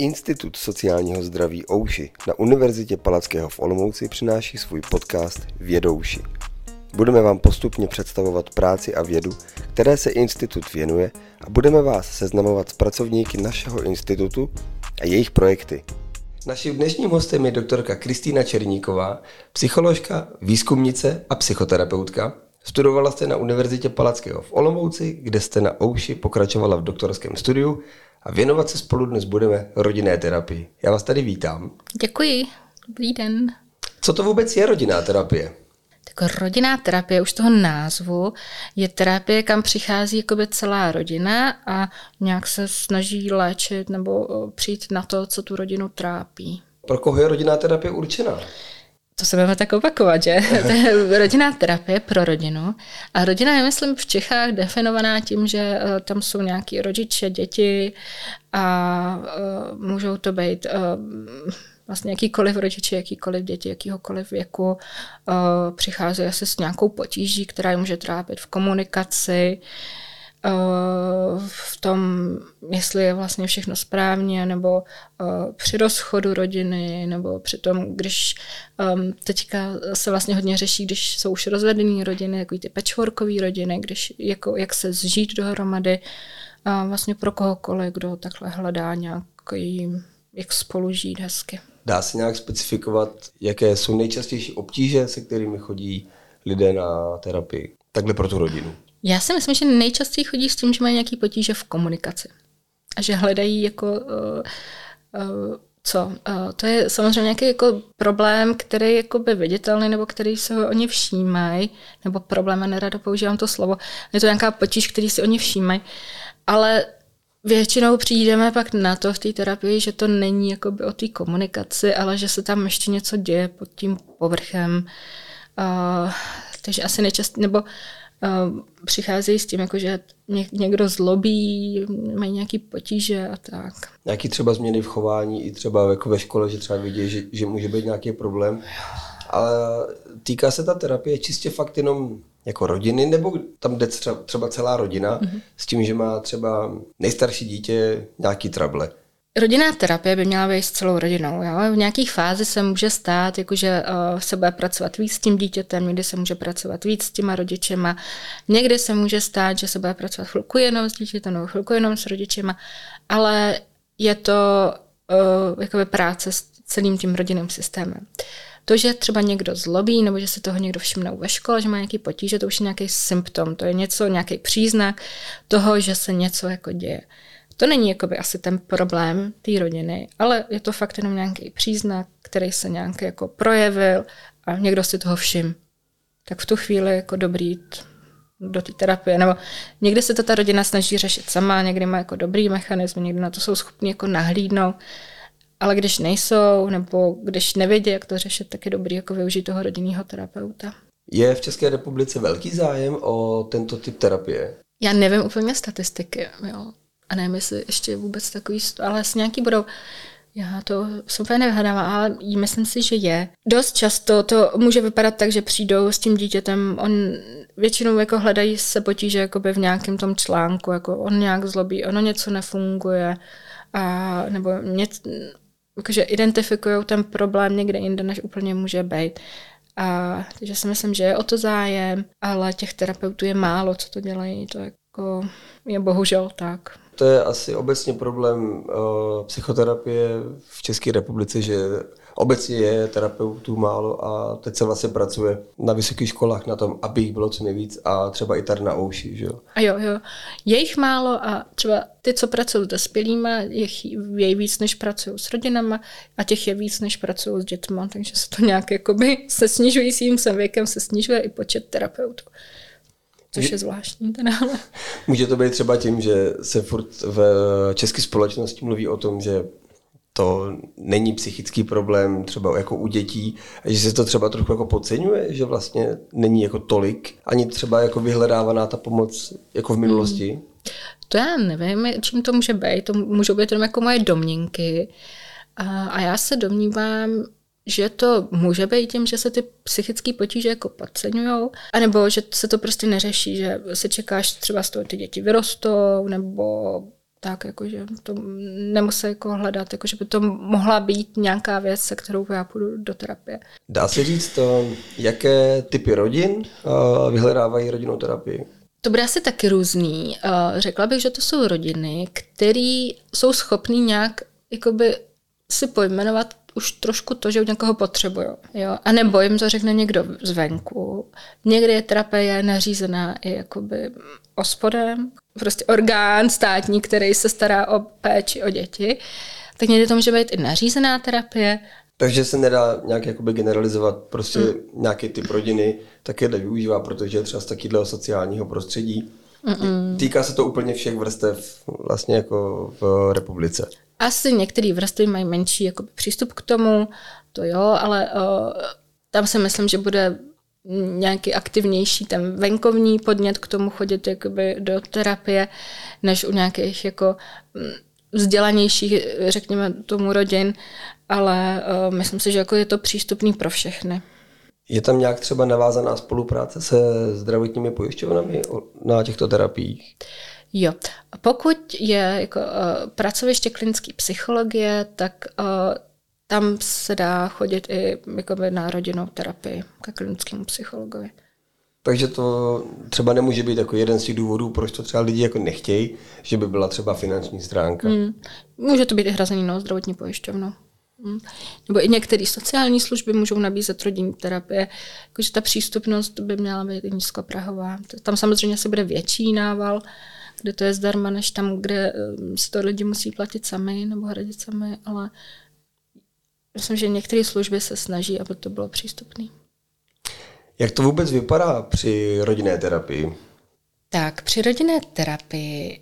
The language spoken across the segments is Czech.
Institut sociálního zdraví Ouši na Univerzitě Palackého v Olomouci přináší svůj podcast Vědouši. Budeme vám postupně představovat práci a vědu, které se institut věnuje a budeme vás seznamovat s pracovníky našeho institutu a jejich projekty. Naším dnešním hostem je doktorka Kristýna Černíková, psycholožka, výzkumnice a psychoterapeutka. Studovala jste na Univerzitě Palackého v Olomouci, kde jste na Ouši pokračovala v doktorském studiu a věnovat se spolu dnes budeme rodinné terapii. Já vás tady vítám. Děkuji. Dobrý den. Co to vůbec je rodinná terapie? Tak rodinná terapie, už toho názvu, je terapie, kam přichází jakoby celá rodina a nějak se snaží léčit nebo přijít na to, co tu rodinu trápí. Pro koho je rodinná terapie určená? To se budeme tak opakovat, že? to je rodinná terapie pro rodinu. A rodina je, myslím, v Čechách definovaná tím, že eh, tam jsou nějaký rodiče, děti a uh, můžou to být uh, vlastně jakýkoliv rodiče, jakýkoliv děti, jakýhokoliv věku přichází asi s nějakou potíží, která je může trápit v komunikaci, uh, v tom, jestli je vlastně všechno správně, nebo při rozchodu rodiny, nebo při tom, když um, teďka se vlastně hodně řeší, když jsou už rozvedené rodiny, jako ty patchworkové rodiny, když, jako, jak se zžít dohromady, vlastně pro kohokoliv, kdo takhle hledá nějaký, jak spolu žít hezky. Dá se nějak specifikovat, jaké jsou nejčastější obtíže, se kterými chodí lidé na terapii? Takhle pro tu rodinu. Já si myslím, že nejčastěji chodí s tím, že mají nějaký potíže v komunikaci. A že hledají jako uh, uh, co? Uh, to je samozřejmě nějaký jako problém, který je jakoby viditelný, nebo který se oni všímají, nebo problém, a nerado používám to slovo. Je to nějaká potíž, který si oni všímají. Ale většinou přijdeme pak na to v té terapii, že to není jakoby o té komunikaci, ale že se tam ještě něco děje pod tím povrchem. Uh, takže asi nejčast, nebo přicházejí s tím, jako že někdo zlobí, mají nějaký potíže a tak. Nějaký třeba změny v chování i třeba jako ve škole, že třeba vidí, že, že může být nějaký problém. Ale týká se ta terapie čistě fakt jenom jako rodiny, nebo tam jde třeba, třeba celá rodina mm-hmm. s tím, že má třeba nejstarší dítě nějaký trable. Rodinná terapie by měla být s celou rodinou. Jo? V nějakých fázi se může stát, jakože uh, se bude pracovat víc s tím dítětem, někdy se může pracovat víc s těma rodičema, někdy se může stát, že se bude pracovat chvilku jenom s dítětem nebo chvilku jenom s rodičema, ale je to uh, jakoby práce s celým tím rodinným systémem. To, že třeba někdo zlobí, nebo že se toho někdo všimne ve škole, že má nějaký potíže, to už je nějaký symptom, to je něco, nějaký příznak toho, že se něco jako děje. To není jakoby asi ten problém té rodiny, ale je to fakt jenom nějaký příznak, který se nějak jako projevil a někdo si toho všim. Tak v tu chvíli jako dobrý jít do té terapie. Nebo někdy se to ta rodina snaží řešit sama, někdy má jako dobrý mechanismy, někdy na to jsou schopni jako nahlídnout. Ale když nejsou, nebo když nevědí, jak to řešit, tak je dobrý jako využít toho rodinného terapeuta. Je v České republice velký zájem o tento typ terapie? Já nevím úplně statistiky, jo. A nevím, jestli ještě vůbec takový, ale s nějaký budou. Já to jsem úplně nevyhledává, ale myslím si, že je. Dost často to může vypadat tak, že přijdou s tím dítětem, on většinou jako hledají se potíže jakoby v nějakém tom článku, jako on nějak zlobí, ono něco nefunguje, a, nebo něco, jakože identifikují ten problém někde jinde, než úplně může být. A takže si myslím, že je o to zájem, ale těch terapeutů je málo, co to dělají. To jako je bohužel tak to je asi obecně problém uh, psychoterapie v České republice, že obecně je terapeutů málo a teď se vlastně pracuje na vysokých školách na tom, aby jich bylo co nejvíc a třeba i tady na Ouši, že jo? A jo, jo. Je jich málo a třeba ty, co pracují s dospělými, je víc, než pracují s rodinama a těch je víc, než pracují s dětmi, takže se to nějak jakoby se snižujícím se věkem se snižuje i počet terapeutů. Což je zvláštní teda. Může to být třeba tím, že se furt v české společnosti mluví o tom, že to není psychický problém třeba jako u dětí, že se to třeba trochu jako podceňuje, že vlastně není jako tolik, ani třeba jako vyhledávaná ta pomoc jako v minulosti? Hmm. To já nevím, čím to může být. To můžou být jenom jako moje domněnky. A, a já se domnívám, že to může být tím, že se ty psychické potíže jako podceňují, anebo že se to prostě neřeší, že se čekáš třeba z toho ty děti vyrostou, nebo tak, jakože to nemusí jako hledat, jakože by to mohla být nějaká věc, se kterou já půjdu do terapie. Dá se říct, jaké typy rodin vyhledávají rodinnou terapii? To bude asi taky různý. Řekla bych, že to jsou rodiny, které jsou schopné nějak jakoby si pojmenovat už trošku to, že u někoho potřebují. Jo? A nebo jim to řekne někdo zvenku. Někdy je terapie nařízená i jakoby ospodem, prostě orgán státní, který se stará o péči o děti. Tak někdy to může být i nařízená terapie. Takže se nedá nějak jakoby generalizovat prostě mm. nějaký typ rodiny, tak je využívá, protože je třeba z takového sociálního prostředí. Mm-mm. Týká se to úplně všech vrstev vlastně jako v republice. Asi některé vrstvy mají menší jako přístup k tomu, to jo, ale uh, tam si myslím, že bude nějaký aktivnější ten venkovní podnět k tomu chodit jakoby do terapie, než u nějakých jako mm, vzdělanějších, řekněme, tomu rodin, ale uh, myslím si, že jako je to přístupný pro všechny. Je tam nějak třeba navázaná spolupráce se zdravotními pojišťovnami na těchto terapiích? Jo. Pokud je jako, uh, pracoviště klinické psychologie, tak uh, tam se dá chodit i jako na rodinnou terapii ke klinickému psychologovi. Takže to třeba nemůže být jako jeden z těch důvodů, proč to třeba lidi jako nechtějí, že by byla třeba finanční stránka. Hmm. Může to být i hrazený no, zdravotní pojišťovnou. Hmm. Nebo i některé sociální služby můžou nabízet rodinní terapie, jakože ta přístupnost by měla být nízkoprahová. Tam samozřejmě se bude větší nával, kde to je zdarma, než tam, kde um, si to lidi musí platit sami nebo hradit sami, ale myslím, že některé služby se snaží, aby to bylo přístupné. Jak to vůbec vypadá při rodinné terapii? Tak, při rodinné terapii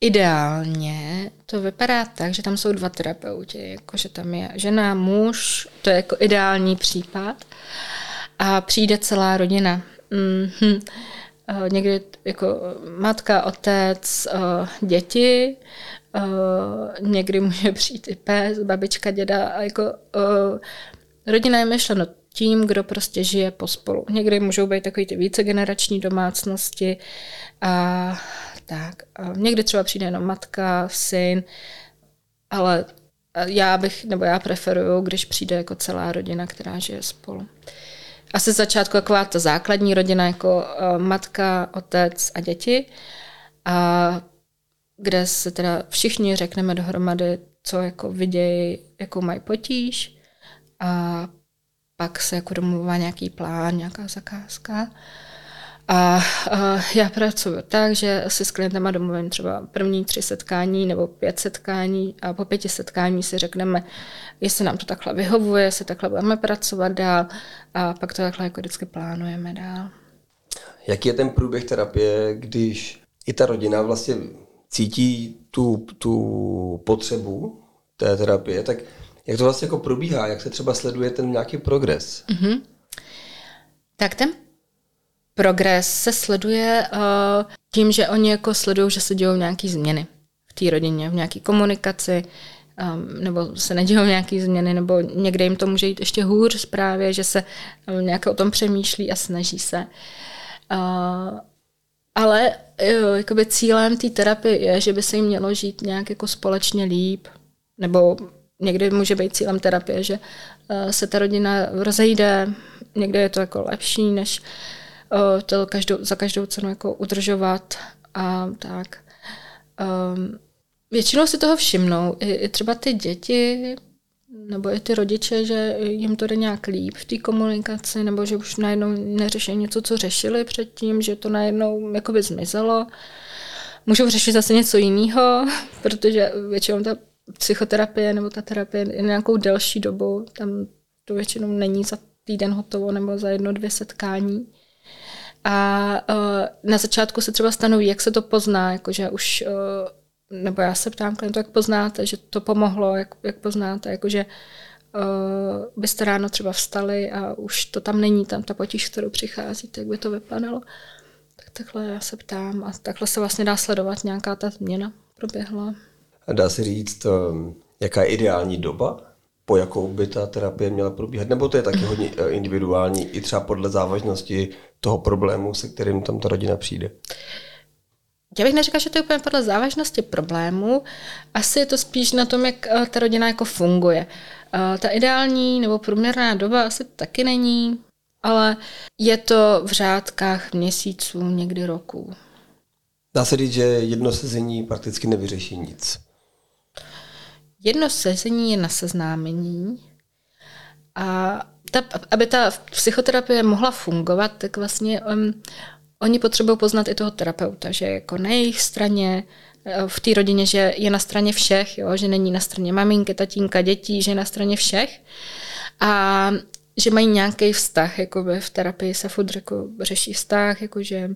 ideálně to vypadá tak, že tam jsou dva terapeuti, jakože tam je žena, muž, to je jako ideální případ a přijde celá rodina. Mm-hmm. Někdy jako matka, otec, eh, děti, eh, někdy může přijít i pes, babička, děda a jako rodina je myšleno tím, kdo prostě žije pospolu. Někdy můžou být takový ty vícegenerační domácnosti a tak. Někdy třeba přijde jenom matka, syn, ale já bych, nebo já preferuju, když přijde jako celá rodina, která žije spolu. Asi z začátku taková ta základní rodina, jako uh, matka, otec a děti, a kde se teda všichni řekneme dohromady, co jako vidějí, jakou mají potíž a pak se jako domluvá nějaký plán, nějaká zakázka. A, a já pracuji tak, že si s klientama domluvím třeba první tři setkání nebo pět setkání a po pěti setkání si řekneme, jestli nám to takhle vyhovuje, jestli takhle budeme pracovat dál a pak to takhle jako vždycky plánujeme dál. Jaký je ten průběh terapie, když i ta rodina vlastně cítí tu, tu potřebu té terapie, tak jak to vlastně jako probíhá? Jak se třeba sleduje ten nějaký progres? Mm-hmm. Tak ten progres se sleduje uh, tím, že oni jako sledují, že se dějou nějaké změny v té rodině, v nějaké komunikaci, um, nebo se nedějou nějaké změny, nebo někde jim to může jít ještě hůř právě, že se um, nějak o tom přemýšlí a snaží se. Uh, ale jo, jakoby cílem té terapie je, že by se jim mělo žít nějak jako společně líp, nebo někdy může být cílem terapie, že uh, se ta rodina rozejde, někdy je to jako lepší, než to každou, za každou cenu jako udržovat a tak. Um, většinou si toho všimnou. I, I třeba ty děti nebo i ty rodiče, že jim to jde nějak líp v té komunikaci, nebo že už najednou neřeší něco, co řešili předtím, že to najednou jakoby zmizelo. Můžou řešit zase něco jiného, protože většinou ta psychoterapie nebo ta terapie je nějakou delší dobu, tam to většinou není za týden hotovo nebo za jedno, dvě setkání. A uh, na začátku se třeba stanoví, jak se to pozná, jakože už, uh, nebo já se ptám klientů, jak poznáte, že to pomohlo, jak, jak poznáte, jakože uh, byste ráno třeba vstali a už to tam není, tam ta potíž, kterou přicházíte, jak by to vypadalo. Tak takhle já se ptám a takhle se vlastně dá sledovat nějaká ta změna proběhla. A dá se říct, jaká je ideální doba, po jakou by ta terapie měla probíhat? Nebo to je taky hodně eh, individuální, i třeba podle závažnosti toho problému, se kterým tam ta rodina přijde? já bych neřekla, že to je úplně podle závažnosti problému, asi je to spíš na tom, jak eh, ta rodina jako funguje. Eh, ta ideální nebo průměrná doba asi taky není, ale je to v řádkách měsíců, někdy roků. Dá se říct, že jedno sezení prakticky nevyřeší nic. Jedno sezení je na seznámení a ta, aby ta psychoterapie mohla fungovat, tak vlastně um, oni potřebují poznat i toho terapeuta, že jako na jejich straně, eh, v té rodině, že je na straně všech, jo, že není na straně maminky, tatínka, dětí, že je na straně všech. A že mají nějaký vztah, jako v terapii se furt jako řeší vztah, jako že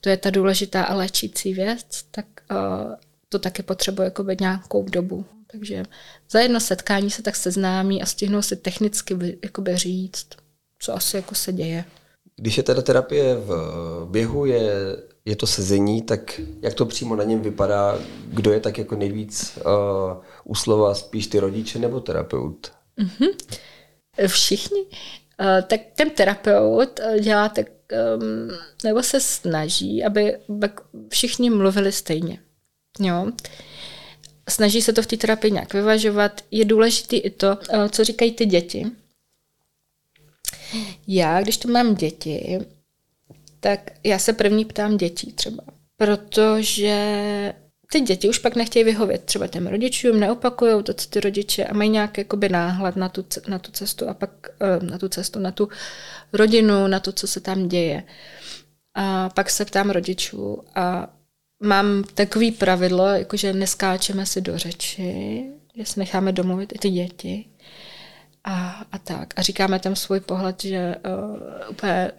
to je ta důležitá a léčící věc, tak uh, to taky potřebuje jako nějakou dobu. Takže za jedno setkání se tak seznámí a stihnou si technicky jakoby říct, co asi jako se děje. Když je teda terapie v běhu, je, je to sezení, tak jak to přímo na něm vypadá? Kdo je tak jako nejvíc uh, u slova, spíš ty rodiče nebo terapeut? Mm-hmm. Všichni. Uh, tak ten terapeut dělá tak, um, nebo se snaží, aby všichni mluvili stejně. Jo. Snaží se to v té terapii nějak vyvažovat. Je důležité i to, uh, co říkají ty děti já, když tu mám děti, tak já se první ptám dětí třeba, protože ty děti už pak nechtějí vyhovět třeba těm rodičům, neopakují to, co ty rodiče a mají nějaký jakoby náhled na tu, na tu cestu a pak eh, na tu cestu, na tu rodinu, na to, co se tam děje. A pak se ptám rodičů a mám takový pravidlo, jakože neskáčeme si do řeči, že si necháme domluvit i ty děti a, a tak. A říkáme tam svůj pohled, že uh, úplně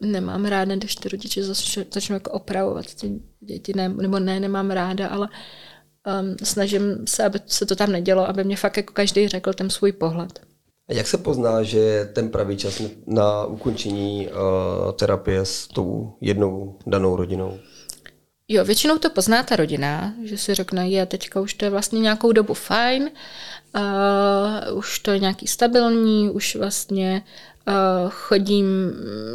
nemám ráda, když ty rodiče začnou, začnou jako opravovat ty děti, ne, nebo ne, nemám ráda, ale um, snažím se, aby se to tam nedělo, aby mě fakt jako každý řekl ten svůj pohled. A jak se pozná, že je ten pravý čas na ukončení uh, terapie s tou jednou danou rodinou? Jo, většinou to pozná ta rodina, že si řekne, je teďka už to je vlastně nějakou dobu fajn, uh, už to je nějaký stabilní, už vlastně uh, chodím,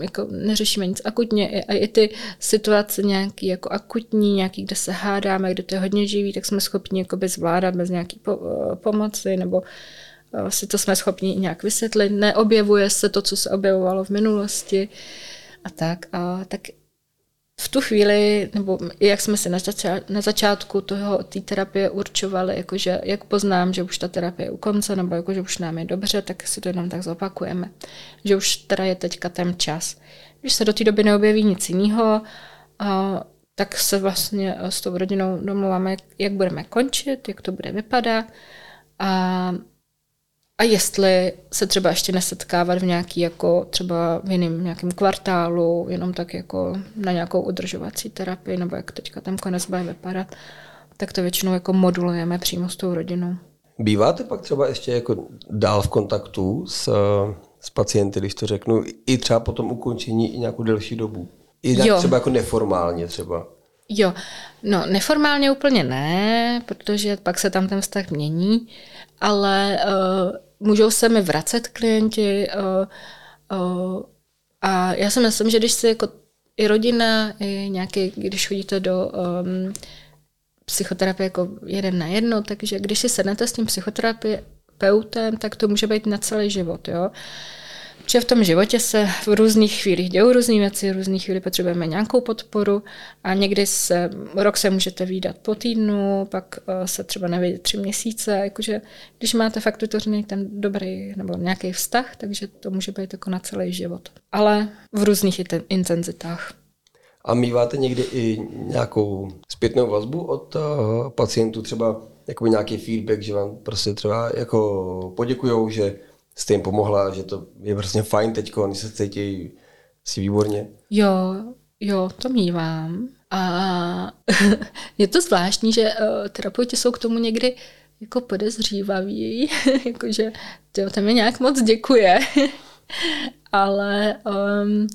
jako neřešíme nic akutně, a i ty situace nějaký jako akutní, nějaký, kde se hádáme, kde to je hodně živý, tak jsme schopni jakoby zvládat bez nějaký po, uh, pomoci, nebo uh, si to jsme schopni nějak vysvětlit, neobjevuje se to, co se objevovalo v minulosti a tak. A tak v tu chvíli, nebo jak jsme si na, začátku, na začátku toho té terapie určovali, jakože jak poznám, že už ta terapie je u konce, nebo jako, že už nám je dobře, tak si to jenom tak zopakujeme. Že už teda je teďka ten čas. Když se do té doby neobjeví nic jiného, tak se vlastně s tou rodinou domluváme, jak budeme končit, jak to bude vypadat. A a jestli se třeba ještě nesetkávat v nějaký jako třeba v jiném nějakém kvartálu, jenom tak jako na nějakou udržovací terapii, nebo jak teďka ten konec bude vypadat, tak to většinou jako modulujeme přímo s tou rodinou. Býváte pak třeba ještě jako dál v kontaktu s, s pacienty, když to řeknu, i třeba po tom ukončení i nějakou delší dobu? I jo. třeba jako neformálně třeba? Jo, no neformálně úplně ne, protože pak se tam ten vztah mění, ale uh, můžou se mi vracet klienti uh, uh, a já si myslím, že když si jako i rodina, i nějaký, když chodíte do um, psychoterapie jako jeden na jedno, takže když si sednete s tím psychoterapeutem, tak to může být na celý život. Jo? Uh, že v tom životě se v různých chvílích dějou různé věci, v různých chvíli potřebujeme nějakou podporu a někdy se, rok se můžete výdat po týdnu, pak eh, se třeba nevědět tři měsíce, jakože když máte fakt vytvořený ten dobrý nebo nějaký vztah, takže to může být jako na celý život. Ale v různých intenzitách. A míváte někdy i nějakou zpětnou vazbu od uh, pacientů, třeba jako nějaký feedback, že vám prostě třeba jako poděkujou, že jste jim pomohla, že to je prostě fajn teď, oni se cítí si výborně. Jo, jo, to mývám. A je to zvláštní, že uh, terapeuti jsou k tomu někdy jako podezřívaví, jakože to mi nějak moc děkuje. Ale um,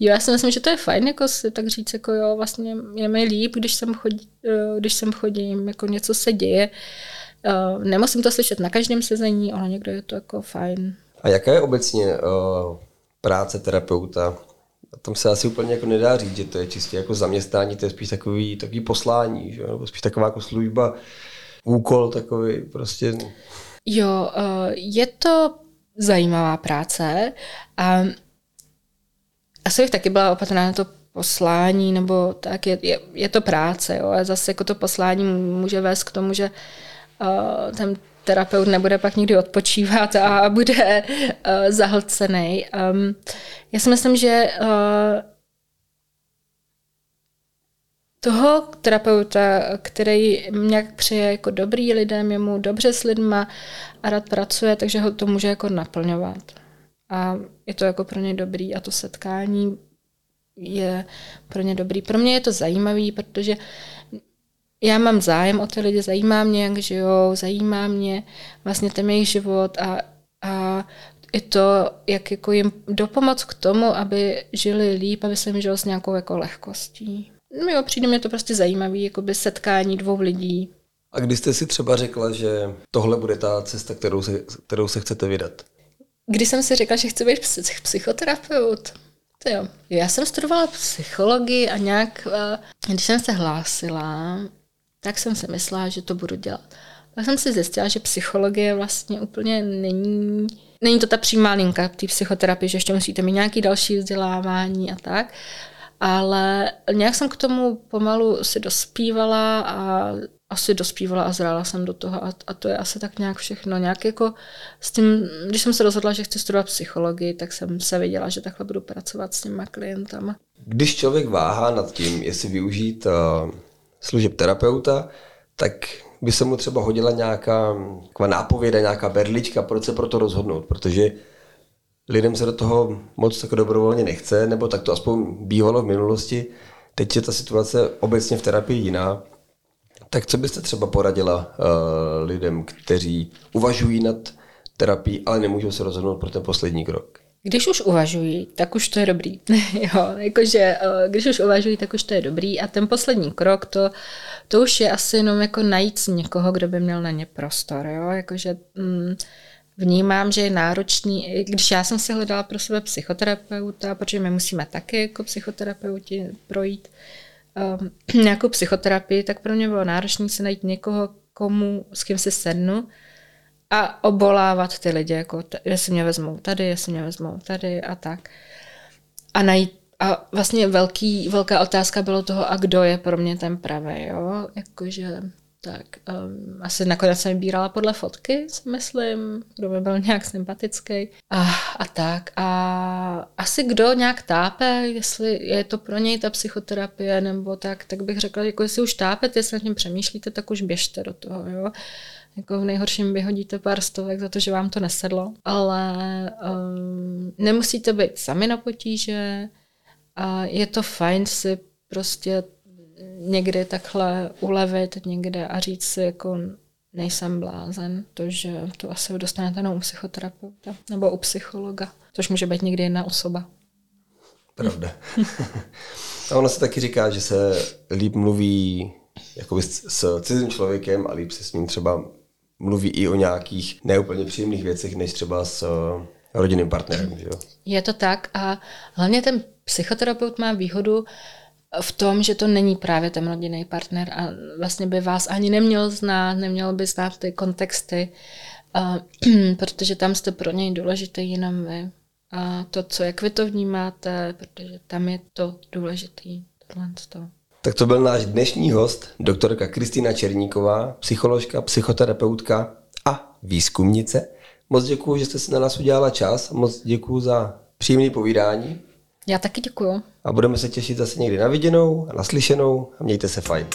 jo, já si myslím, že to je fajn, jako si tak říct, jako jo, vlastně je mi líp, když sem, chodí, uh, když sem chodím, jako něco se děje. Uh, nemusím to slyšet na každém sezení, ale někdo je to jako fajn. A jaká je obecně uh, práce terapeuta? A tam se asi úplně jako nedá říct, že to je čistě jako zaměstnání, to je spíš takový, takový poslání, že? nebo spíš taková jako služba, úkol takový prostě. Jo, eh, je to zajímavá práce a asi bych taky byla opatrná na to poslání, nebo tak je, je, je to práce, jo, a zase jako to poslání může vést k tomu, že uh, ten terapeut nebude pak nikdy odpočívat a bude uh, zahlcený. Já si myslím, že uh, toho terapeuta, který nějak přeje jako dobrý lidem, je mu dobře s lidma a rád pracuje, takže ho to může jako naplňovat. A je to jako pro ně dobrý a to setkání je pro ně dobrý. Pro mě je to zajímavý, protože já mám zájem o ty lidi, zajímá mě, jak žijou, zajímá mě vlastně ten jejich život a, a i to, jak jako jim dopomoc k tomu, aby žili líp, aby se jim žilo s nějakou jako lehkostí. No jo, přijde mi to prostě zajímavý, jako by setkání dvou lidí. A když jste si třeba řekla, že tohle bude ta cesta, kterou se, kterou se chcete vydat? Když jsem si řekla, že chci být psychoterapeut, to jo. Já jsem studovala psychologii a nějak, eh, když jsem se hlásila, tak jsem si myslela, že to budu dělat. Tak jsem si zjistila, že psychologie vlastně úplně není, není to ta přímá linka té psychoterapie, že ještě musíte mít nějaký další vzdělávání a tak. Ale nějak jsem k tomu pomalu si dospívala a asi dospívala a zrála jsem do toho a, a to je asi tak nějak všechno. Nějak jako s tím, když jsem se rozhodla, že chci studovat psychologii, tak jsem se viděla, že takhle budu pracovat s těma klientama. Když člověk váhá nad tím, jestli využít uh, služeb terapeuta, tak by se mu třeba hodila nějaká nápověda, nějaká berlička, proč se pro to rozhodnout, protože lidem se do toho moc jako dobrovolně nechce, nebo tak to aspoň bývalo v minulosti. Teď je ta situace obecně v terapii jiná. Tak co byste třeba poradila uh, lidem, kteří uvažují nad terapií, ale nemůžou se rozhodnout pro ten poslední krok? Když už uvažují, tak už to je dobrý. jo, jakože uh, když už uvažují, tak už to je dobrý. A ten poslední krok, to, to už je asi jenom jako najít někoho, kdo by měl na ně prostor. Jo? Jakože, mm, vnímám, že je náročný, když já jsem si hledala pro sebe psychoterapeuta, protože my musíme taky jako psychoterapeuti projít um, nějakou psychoterapii, tak pro mě bylo náročné se najít někoho, komu, s kým si sednu a obolávat ty lidi, jako t- jestli mě vezmou tady, jestli mě vezmou tady a tak. A najít a vlastně velký, velká otázka bylo toho, a kdo je pro mě ten pravý, jo? Jakože tak um, asi nakonec jsem vybírala podle fotky, si myslím, kdo by byl nějak sympatický a, a tak. A asi kdo nějak tápe, jestli je to pro něj ta psychoterapie nebo tak, tak bych řekla, jako jestli už tápete, jestli nad tím přemýšlíte, tak už běžte do toho, jo. Jako v nejhorším vyhodíte pár stovek za to, že vám to nesedlo, ale um, nemusíte být sami na potíže a je to fajn si prostě někdy takhle ulevit někde a říct si jako nejsem blázen, to, že to asi dostanete jenom u psychoterapeuta nebo u psychologa, což může být někdy jedna osoba. Pravda. a ono se taky říká, že se líp mluví jakoby s, s cizím člověkem a líp se s ním třeba mluví i o nějakých neúplně příjemných věcech, než třeba s uh, rodinným partnerem. Že? Je to tak a hlavně ten psychoterapeut má výhodu, v tom, že to není právě ten rodinný partner a vlastně by vás ani neměl znát, neměl by znát ty kontexty, a, protože tam jste pro něj důležitý jenom vy. A to, co, jak vy to vnímáte, protože tam je to důležitý. Tohle to. Tak to byl náš dnešní host, doktorka Kristýna Černíková, psycholožka, psychoterapeutka a výzkumnice. Moc děkuji, že jste si na nás udělala čas. Moc děkuji za příjemné povídání. Já taky děkuju. A budeme se těšit zase někdy na viděnou a naslyšenou a mějte se fajn.